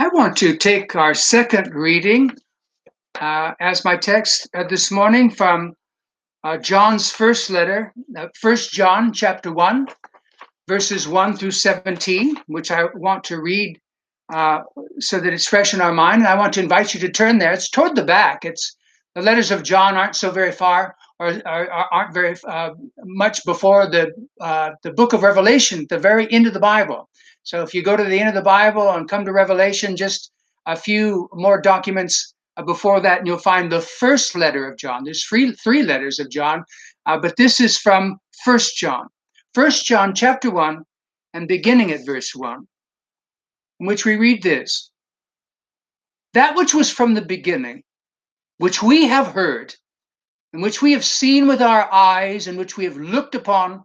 I want to take our second reading uh, as my text uh, this morning from uh, John's first letter, uh, First John chapter one, verses one through seventeen, which I want to read uh, so that it's fresh in our mind. And I want to invite you to turn there. It's toward the back. It's the letters of John aren't so very far or, or aren't very uh, much before the the book of Revelation, the very end of the Bible. So if you go to the end of the Bible and come to Revelation, just a few more documents uh, before that, and you'll find the first letter of John. There's three three letters of John, uh, but this is from First John. First John chapter one, and beginning at verse one, in which we read this: That which was from the beginning, which we have heard, and which we have seen with our eyes, and which we have looked upon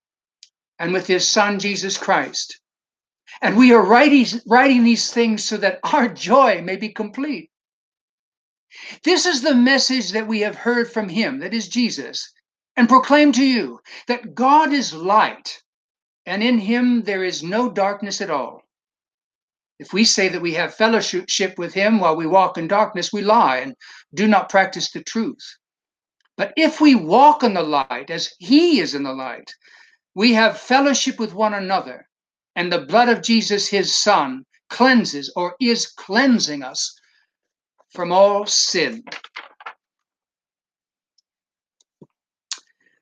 and with his son Jesus Christ. And we are writing, writing these things so that our joy may be complete. This is the message that we have heard from him, that is Jesus, and proclaim to you that God is light, and in him there is no darkness at all. If we say that we have fellowship with him while we walk in darkness, we lie and do not practice the truth. But if we walk in the light as he is in the light, we have fellowship with one another, and the blood of Jesus, his son, cleanses or is cleansing us from all sin.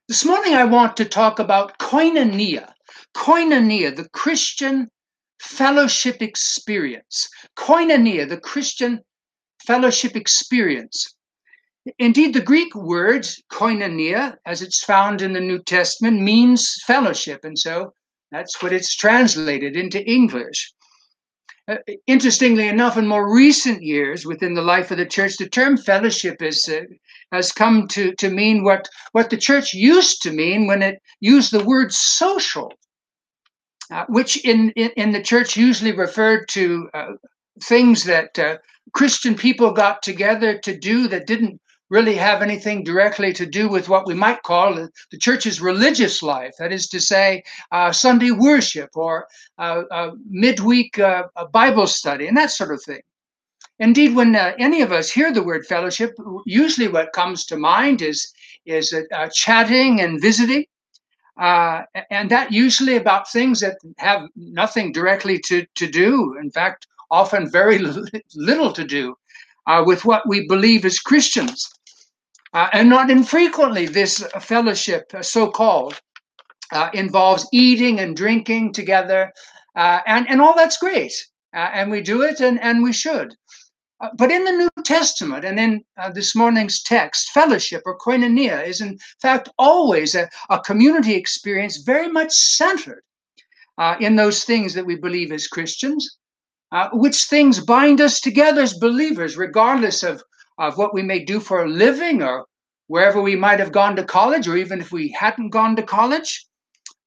This morning, I want to talk about koinonia. Koinonia, the Christian fellowship experience. Koinonia, the Christian fellowship experience. Indeed, the Greek word koinonia, as it's found in the New Testament, means fellowship. And so that's what it's translated into English. Uh, interestingly enough, in more recent years within the life of the church, the term fellowship is, uh, has come to, to mean what, what the church used to mean when it used the word social, uh, which in, in, in, the church usually referred to uh, things that uh, Christian people got together to do that didn't really have anything directly to do with what we might call the church's religious life. That is to say, uh, Sunday worship or uh, uh, midweek uh, Bible study and that sort of thing. Indeed, when uh, any of us hear the word fellowship, usually what comes to mind is is uh, chatting and visiting. and that usually about things that have nothing directly to, to do. In fact, often very little to do with what we believe as Christians. Uh, and not infrequently, this fellowship, uh, so called, uh, involves eating and drinking together, uh, and, and all that's great. Uh, and we do it, and, and we should. Uh, but in the New Testament and in this morning's text, fellowship or koinonia is in fact always a, a community experience very much centered in those things that we believe as Christians, which things bind us together as believers, regardless of of what we may do for a living or wherever we might have gone to college, or even if we hadn't gone to college,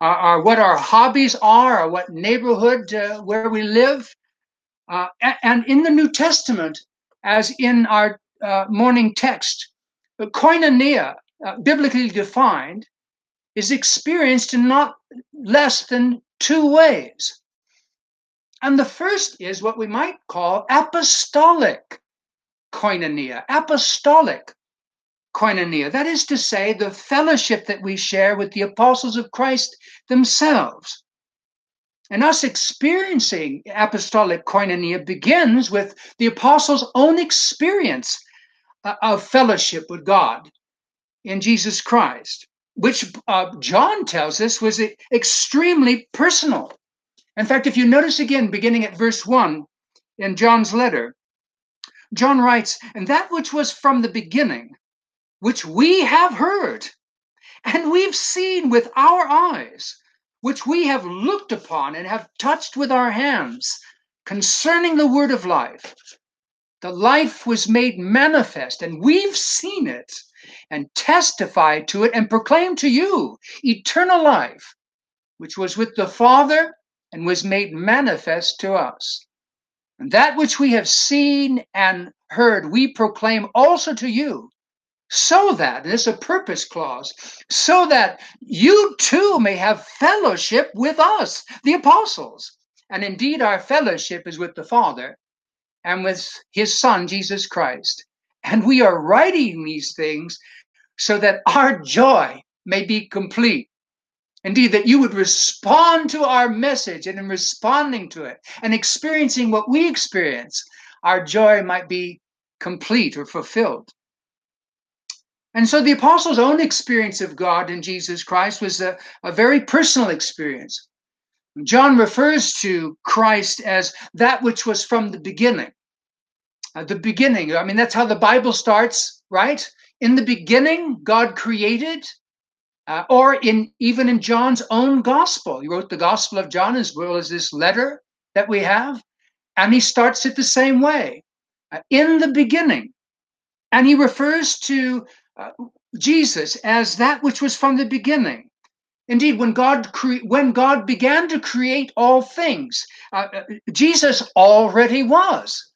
uh, or what our hobbies are, or what neighborhood uh, where we live. Uh, and in the New Testament, as in our uh, morning text, koinonia, uh, biblically defined, is experienced in not less than two ways. And the first is what we might call apostolic koinonia, apostolic koinonia. That is to say, the fellowship that we share with the apostles of Christ themselves. And us experiencing apostolic koinonia begins with the apostles' own experience uh, of fellowship with God in Jesus Christ, which uh, John tells us was extremely personal. In fact, if you notice again, beginning at verse 1 in John's letter, John writes, and that which was from the beginning, which we have heard, and we've seen with our eyes, which we have looked upon and have touched with our hands, concerning the word of life. The life was made manifest, and we've seen it and testified to it and proclaimed to you eternal life, which was with the Father and was made manifest to us. That which we have seen and heard, we proclaim also to you, so that, and this a purpose clause, so that you too may have fellowship with us, the apostles. And indeed, our fellowship is with the Father and with his Son, Jesus Christ. And we are writing these things so that our joy may be complete. Indeed, that you would respond to our message and in responding to it and experiencing what we experience, our joy might be complete or fulfilled. And so the apostles' own experience of God in Jesus Christ was a, a very personal experience. John refers to Christ as that which was from the beginning. Uh, the beginning, I mean, that's how the Bible starts, right? In the beginning, God created, uh, or in even in John's own gospel. He wrote the Gospel of John as well as this letter that we have, and he starts it the same way. Uh, in the beginning, and he refers to uh, Jesus as that which was from the beginning. Indeed, when God cre- when God began to create all things, uh, uh Jesus already was.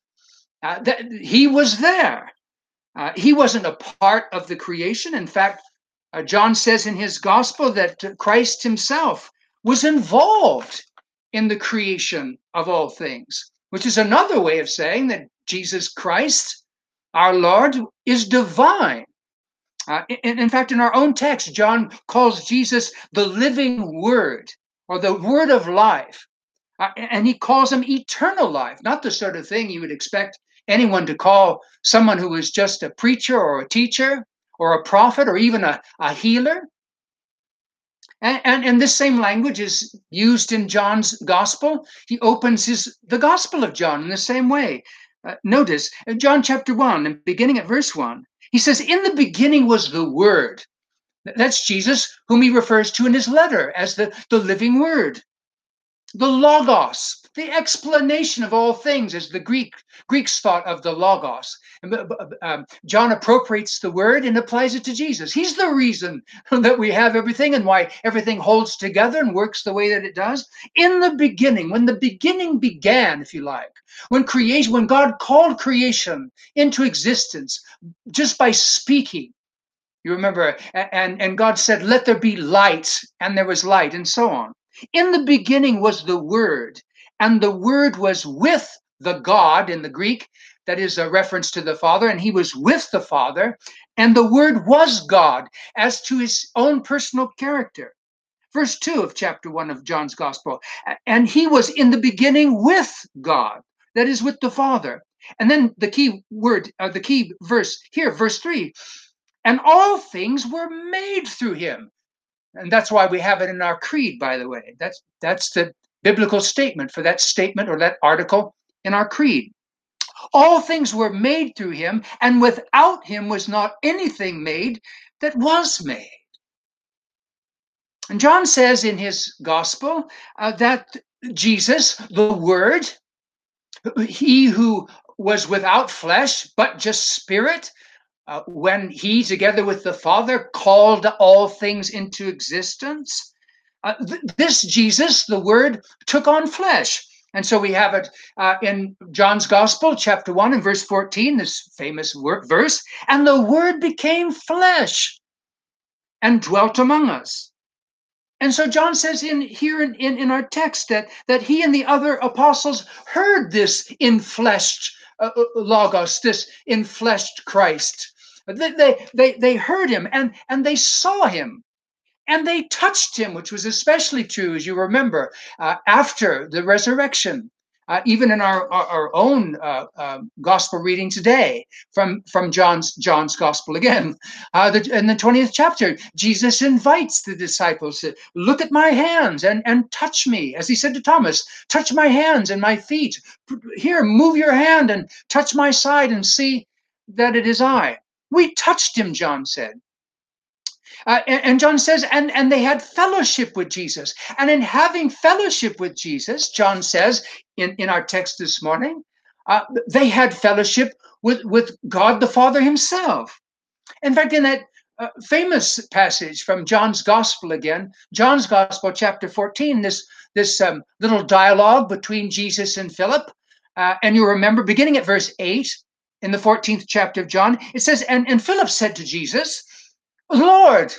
Uh, that he was there. He wasn't a part of the creation. In fact, uh, John says in his gospel that Christ himself was involved in the creation of all things, which is another way of saying that Jesus Christ, our Lord, is divine. Uh, in, in fact, in our own text, John calls Jesus the living word or the word of life. Uh, and he calls him eternal life, not the sort of thing you would expect anyone to call someone who is just a preacher or a teacher or a prophet or even a, a healer. And, and, and this same language is used in John's gospel. He opens his the gospel of John in the same way. Uh, notice John chapter 1 and beginning at verse 1 he says, In the beginning was the Word. That's Jesus, whom he refers to in his letter as the, the living Word. The Logos, the explanation of all things, as the Greek Greeks thought of the Logos. Um, John appropriates the word and applies it to Jesus. He's the reason that we have everything and why everything holds together and works the way that it does. In the beginning, when the beginning began, if you like, when creation, when God called creation into existence just by speaking, you remember, and, and God said, Let there be light, and there was light, and so on. In the beginning was the Word, and the Word was with the God in the Greek. That is a reference to the Father, and he was with the Father, and the Word was God as to his own personal character verse 2 of chapter 1 of John's Gospel. And he was in the beginning with God that is with the Father. And then the key word, uh, the key verse here, verse 3 and all things were made through him. And that's why we have it in our creed, by the way. That's that's the biblical statement for that statement or that article in our creed. All things were made through him, and without him was not anything made that was made. And John says in his gospel uh, that Jesus, the Word, he who was without flesh, but just spirit, uh, when he, together with the Father, called all things into existence, uh, th- this Jesus, the Word, took on flesh. And so we have it uh, in John's Gospel, chapter 1 and verse 14, this famous word, verse, and the Word became flesh and dwelt among us. And so John says in here in, in, in, our text that, that he and the other apostles heard this infleshed uh, uh logos, this infleshed Christ. They, they, they, they heard him and, and they saw him and they touched him, which was especially true, as you remember, uh, after the resurrection uh, even in our our, our own uh, uh, gospel reading today from from John's John's gospel again, uh, the, in the twentieth chapter, Jesus invites the disciples to look at my hands and and touch me, as he said to Thomas, touch my hands and my feet. Here, move your hand and touch my side and see that it is I. We touched him, John said. Uh, and, John says, and, and they had fellowship with Jesus. And in having fellowship with Jesus, John says in, in our text this morning, uh, they had fellowship with, with God the Father Himself. In fact, in that uh, famous passage from John's Gospel again, John's Gospel, chapter 14, this, this um, little dialogue between Jesus and Philip. Uh, and you remember, beginning at verse 8 in the 14th chapter of John, it says, and, and Philip said to Jesus, Lord,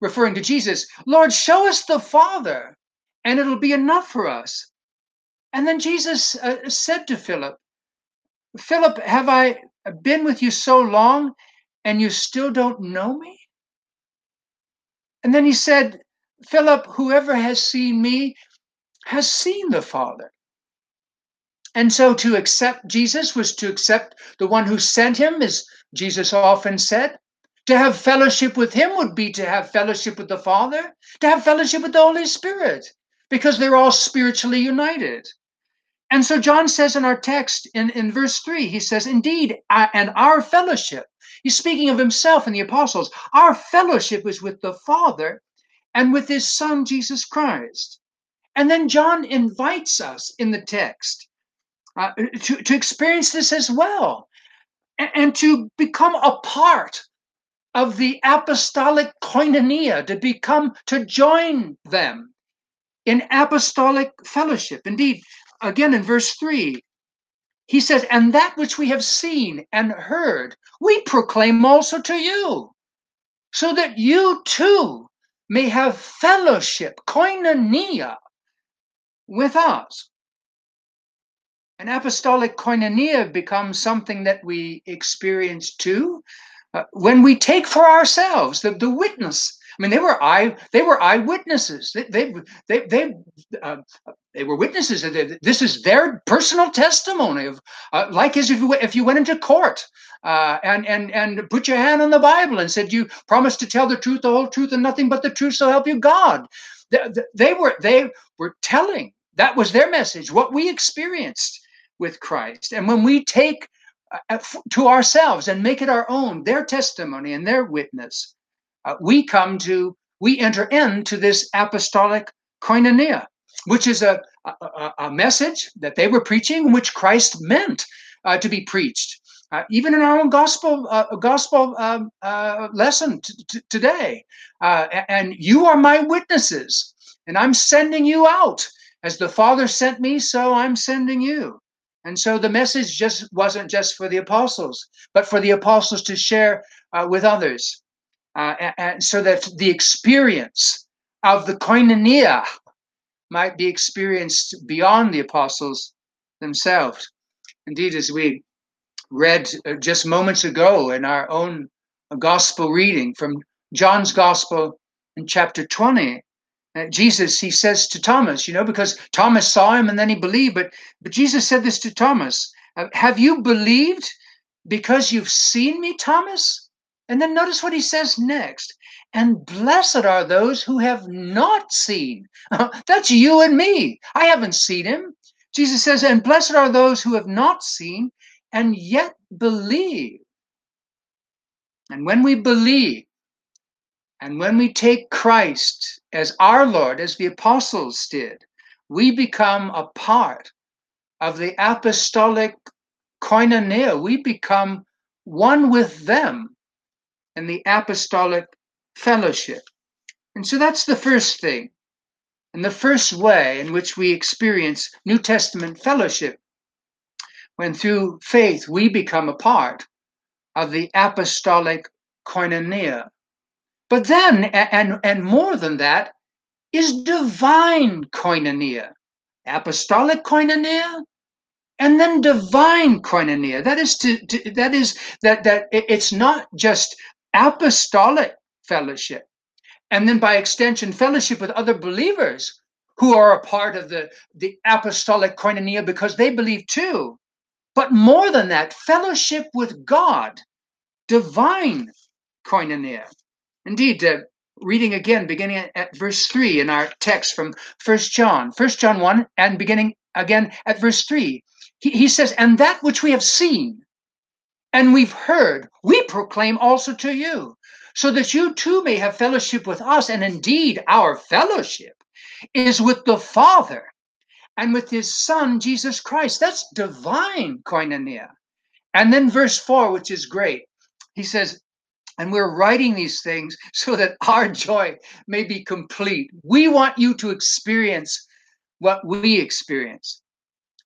referring to Jesus, Lord, show us the Father, and it'll be enough for us. And then Jesus uh, said to Philip, Philip, have I been with you so long and you still don't know me? And then he said, Philip, whoever has seen me has seen the Father. And so to accept Jesus was to accept the one who sent him, as Jesus often said. To have fellowship with him would be to have fellowship with the Father, to have fellowship with the Holy Spirit, because they're all spiritually united. And so John says in our text in, in verse 3, he says, Indeed, I, and our fellowship, he's speaking of himself and the apostles, our fellowship is with the Father and with his Son, Jesus Christ. And then John invites us in the text uh, to, to experience this as well and, and to become a part of the apostolic koinonia, to become, to join them in apostolic fellowship. Indeed, again in verse 3, he says, And that which we have seen and heard, we proclaim also to you, so that you too may have fellowship, koinonia, with us. An apostolic koinonia becomes something that we experience too uh, when we take for ourselves the, the witness I mean, they were eye they were eyewitnesses. They they they they, uh, they were witnesses. This is their personal testimony of uh, like as if you if you went into court uh, and and and put your hand on the Bible and said you promise to tell the truth, the whole truth, and nothing but the truth, so help you God. They, they were they were telling that was their message. What we experienced with Christ, and when we take to ourselves and make it our own, their testimony and their witness uh, we come to, we enter into this apostolic koinonia, which is a, a, a message that they were preaching, which Christ meant uh, to be preached. Uh, even in our own gospel uh, gospel um, uh, lesson t- t- today, uh, and you are my witnesses, and I'm sending you out as the Father sent me, so I'm sending you. And so the message just wasn't just for the apostles, but for the apostles to share uh, with others uh, and, and so that the experience of the koinonia might be experienced beyond the apostles themselves. Indeed, as we read uh, just moments ago in our own gospel reading from John's gospel in chapter 20, uh, Jesus, he says to Thomas, you know, because Thomas saw him and then he believed, but, but Jesus said this to Thomas uh, Have you believed because you've seen me, Thomas? And then notice what he says next. And blessed are those who have not seen. That's you and me. I haven't seen him. Jesus says, and blessed are those who have not seen and yet believe. And when we believe, and when we take Christ as our Lord, as the apostles did, we become a part of the apostolic koinonia. We become one with them and the apostolic fellowship. And so that's the first thing. And the first way in which we experience New Testament fellowship, when through faith we become a part of the apostolic koinonia. But then, and, and more than that, is divine koinonia. Apostolic koinonia, and then divine koinonia. That is to, to that is that that it's not just apostolic fellowship, and then by extension, fellowship with other believers who are a part of the, the apostolic koinonia because they believe too. But more than that, fellowship with God, divine koinonia. Indeed, uh, reading again, beginning at, at verse 3 in our text from First John, First John 1, and beginning again at verse 3, he, he says, And that which we have seen and we've heard, we proclaim also to you, so that you too may have fellowship with us. And indeed, our fellowship is with the Father and with his son, Jesus Christ. That's divine koinonia. And then verse 4, which is great, he says, and we're writing these things so that our joy may be complete. We want you to experience what we experience.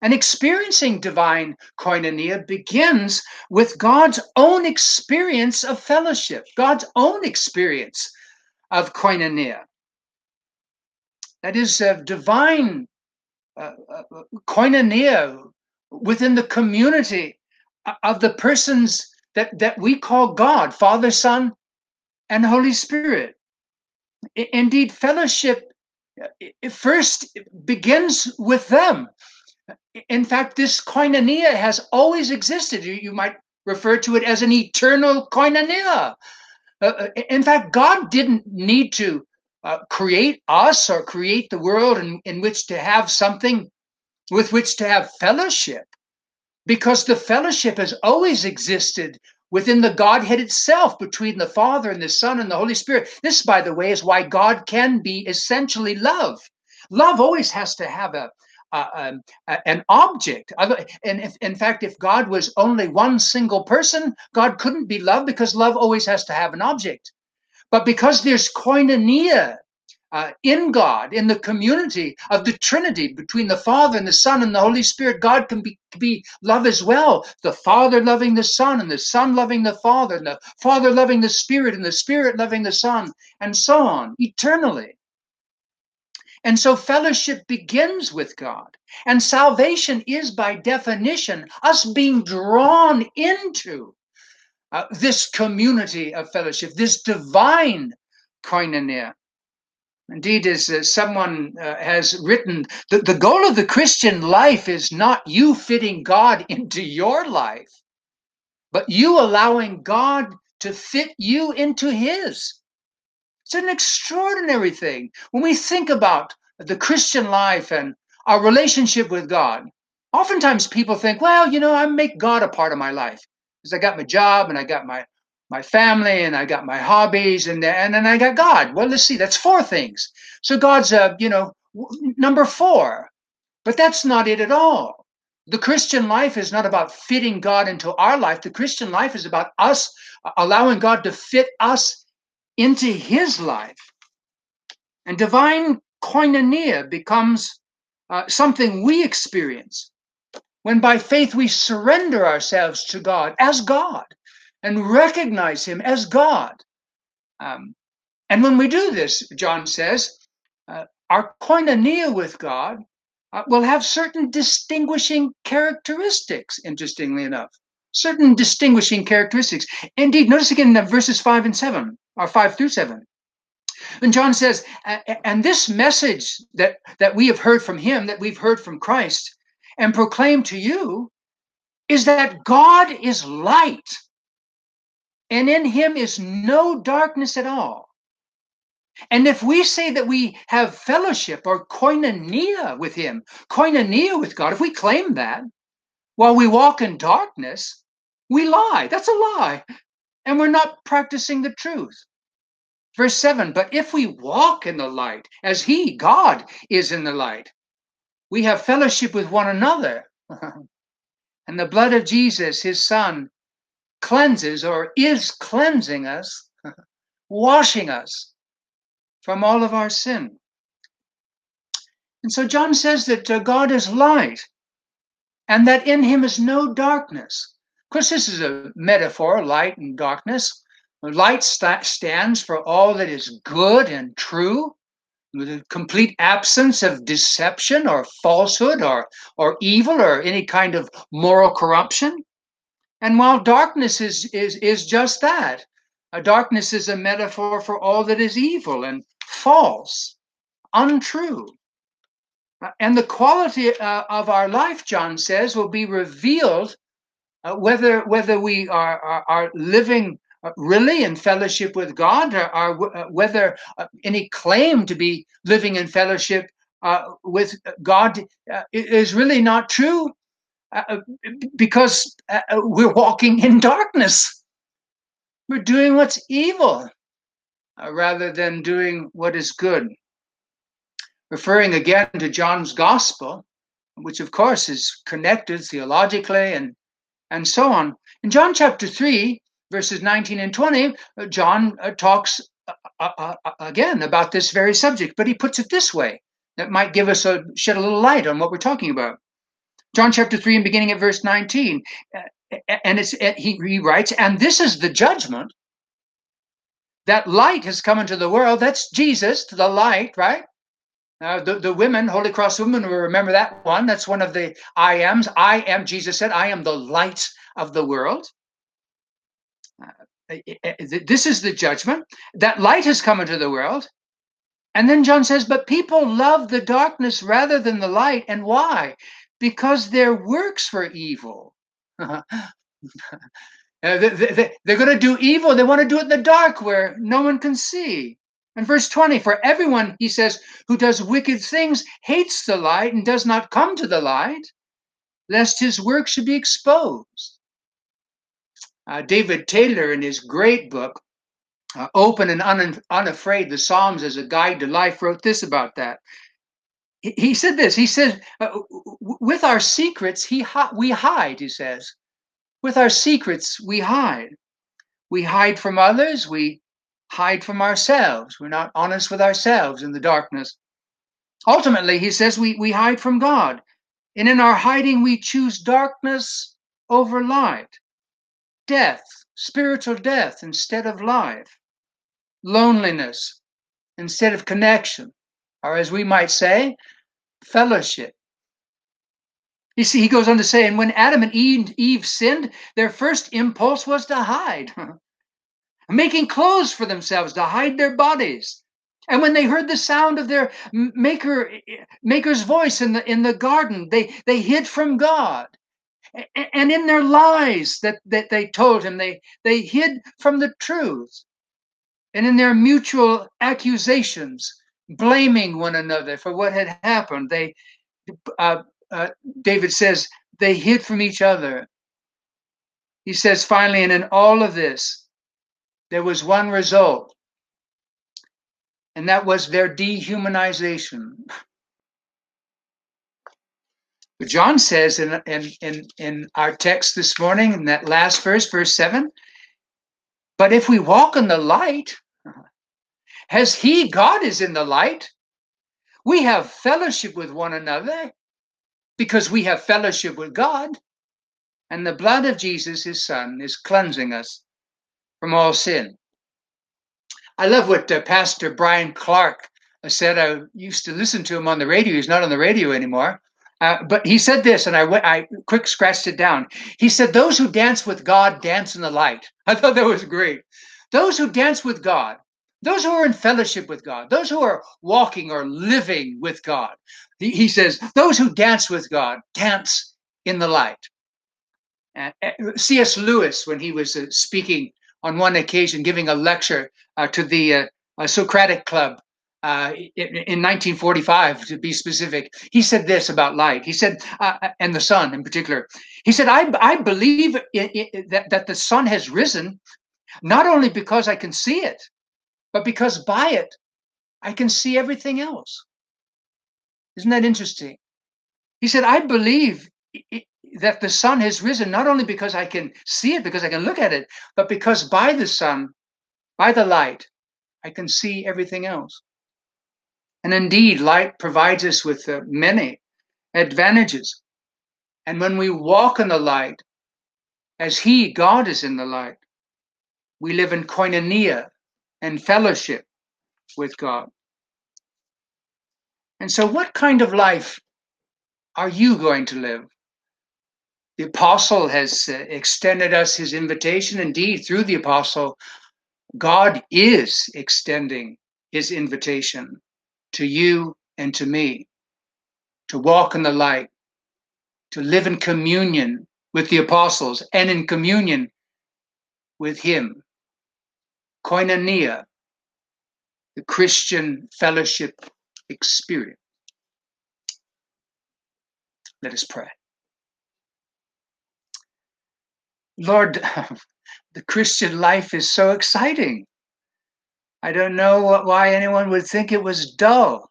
And experiencing divine koinonia begins with God's own experience of fellowship, God's own experience of koinonia. That is, divine uh, uh, koinonia within the community of the persons that, that we call God, Father, Son, and Holy Spirit. Indeed, fellowship first begins with them. In fact, this koinonia has always existed. You, you might refer to it as an eternal koinonia. Uh, uh in fact, God didn't need to uh, create us or create the world in, in which to have something with which to have fellowship because the fellowship has always existed within the Godhead itself between the Father and the Son and the Holy Spirit. This, by the way, is why God can be essentially love. Love always has to have a, a, um, a an object. And if, in fact, if God was only one single person, God couldn't be love because love always has to have an object. But because there's koinonia uh, in God, in the community of the Trinity between the Father and the Son and the Holy Spirit, God can be, be love as well. The Father loving the Son, and the Son loving the Father, and the Father loving the Spirit, and the Spirit loving the Son, and so on, eternally. And so fellowship begins with God. And salvation is, by definition, us being drawn into uh, this community of fellowship, this divine koinonia. Indeed, as uh, someone uh, has written, the, the goal of the Christian life is not you fitting God into your life, but you allowing God to fit you into His. It's an extraordinary thing. When we think about the Christian life and our relationship with God, oftentimes people think, well, you know, I make God a part of my life because I got my job and I got my my family and I got my hobbies and and then I got God. Well, let's see, that's four things. So God's a you know number four, but that's not it at all. The Christian life is not about fitting God into our life. The Christian life is about us allowing God to fit us into His life. And divine koinonia becomes uh, something we experience when by faith we surrender ourselves to God as God and recognize him as God. Um, and when we do this, John says, uh, our koinonia with God uh, will have certain distinguishing characteristics, interestingly enough. Certain distinguishing characteristics. Indeed, notice again in verses 5 and 7, or 5 through 7. And John says, and this message that, that we have heard from him, that we've heard from Christ, and proclaim to you, is that God is light and in him is no darkness at all. And if we say that we have fellowship or koinonia with him, koinonia with God, if we claim that while we walk in darkness, we lie. That's a lie. And we're not practicing the truth. Verse 7 But if we walk in the light, as he, God, is in the light, we have fellowship with one another. and the blood of Jesus, his son, cleanses or is cleansing us, washing us from all of our sin. And so John says that uh, God is light and that in him is no darkness. Of course, this is a metaphor, light and darkness. Light st- stands for all that is good and true, with a complete absence of deception or falsehood or, or evil or any kind of moral corruption. And while darkness is, is, is just that, a darkness is a metaphor for all that is evil and false, untrue. Uh, and the quality uh, of our life, John says, will be revealed uh, whether whether we are, are, are living uh, really in fellowship with God, or, or uh, whether uh, any claim to be living in fellowship with God is really not true, uh, uh, because uh, we're walking in darkness. We're doing what's evil rather than doing what is good. Referring again to John's gospel, which of course is connected theologically and and so on. In John chapter 3, verses 19 and 20, uh, John uh, talks uh, uh, uh, again about this very subject, but he puts it this way that might give us a shed a little light on what we're talking about. John chapter 3 and beginning at verse 19. And it's he, he writes, and this is the judgment that light has come into the world. That's Jesus, the light, right? Uh, the, the women, Holy Cross women, will remember that one. That's one of the I ams. I am, Jesus said, I am the light of the world. Uh, this is the judgment. That light has come into the world. And then John says, but people love the darkness rather than the light. And why? Because their works were evil. Uh, they, are going to do evil. They want to do it in the dark where no one can see. And verse 20, for everyone, he says, who does wicked things hates the light and does not come to the light, lest his work should be exposed. Uh, David Taylor, in his great book, uh, Open and Un- Unafraid, the Psalms as a Guide to Life, wrote this about that. He, said this, he said, uh, with our secrets, he we hide, he says. With our secrets, we hide. We hide from others, we hide from ourselves. We're not honest with ourselves in the darkness. Ultimately, he says we, we hide from God. And in our hiding, we choose darkness over light, death, spiritual death instead of life, loneliness instead of connection, or as we might say, fellowship. You see, he goes on to say, and when Adam and Eve, Eve sinned, their first impulse was to hide, making clothes for themselves to hide their bodies. And when they heard the sound of their maker, maker's voice in the in the garden, they they hid from God. And in their lies that, that they told him, they, they hid from the truth. And in their mutual accusations, blaming one another for what had happened, they uh, uh, David says, they hid from each other. He says, finally, and in all of this, there was one result, and that was their dehumanization. But John says in, in, in, in our text this morning, in that last verse, verse 7, but if we walk in the light, as He, God, is in the light, we have fellowship with one another, because we have fellowship with God, and the blood of Jesus, his son, is cleansing us from all sin. I love what uh, Pastor Brian Clark said. I used to listen to him on the radio. He's not on the radio anymore. Uh, but he said this, and I went, I quick scratched it down. He said, Those who dance with God dance in the light. I thought that was great. Those who dance with God those who are in fellowship with God, those who are walking or living with God. He, he says, those who dance with God dance in the light. Uh, C.S. Lewis, when he was uh, speaking on one occasion, giving a lecture uh, to the uh, Socratic Club uh, in, in, 1945, to be specific, he said this about light. He said, uh, and the sun in particular. He said, I, I believe that, that the sun has risen not only because I can see it, but because by it, I can see everything else. Isn't that interesting? He said, I believe that the sun has risen not only because I can see it, because I can look at it, but because by the sun, by the light, I can see everything else. And indeed, light provides us with uh, many advantages. And when we walk in the light, as He, God, is in the light, we live in koinonia, and fellowship with God. And so, what kind of life are you going to live? The apostle has uh, extended us his invitation. Indeed, through the apostle, God is extending his invitation to you and to me to walk in the light, to live in communion with the apostles and in communion with him koinonia, the Christian fellowship experience. Let us pray. Lord, the Christian life is so exciting. I don't know why anyone would think it was dull.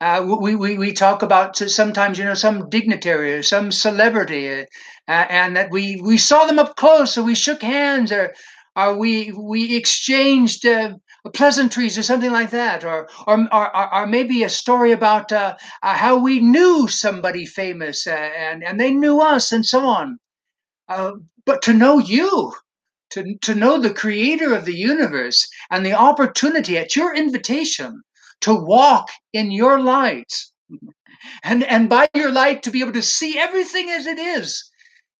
Uh, we, we, we talk about sometimes, you know, some dignitary or some celebrity, uh, and that we, we saw them up close, so we shook hands, or, or we we exchanged uh, pleasantries or something like that, or or or, or maybe a story about uh, uh, how we knew somebody famous uh, and and they knew us and so on. Uh, but to know you, to to know the Creator of the universe and the opportunity at your invitation to walk in your light, and and by your light to be able to see everything as it is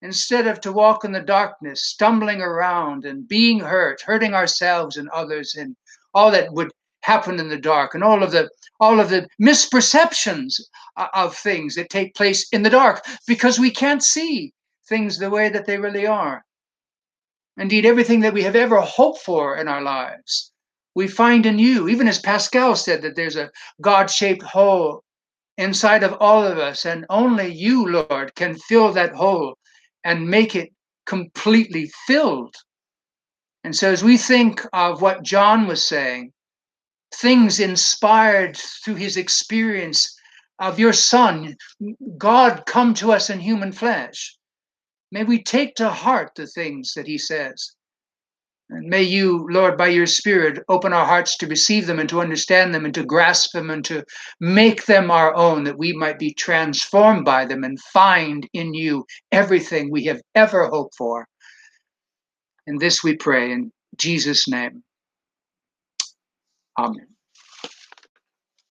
instead of to walk in the darkness, stumbling around and being hurt, hurting ourselves and others, and all that would happen in the dark, and all of the all of the misperceptions of things that take place in the dark because we can't see things the way that they really are. Indeed, everything that we have ever hoped for in our lives, we find in you. Even as Pascal said that there's a God shaped hole inside of all of us, and only you, Lord, can fill that hole and make it completely filled. And so, as we think of what John was saying, things inspired through his experience of your Son, God come to us in human flesh, may we take to heart the things that he says. And may you, Lord, by your Spirit, open our hearts to receive them and to understand them and to grasp them and to make them our own, that we might be transformed by them and find in you everything we have ever hoped for. And this we pray in Jesus' name. Amen.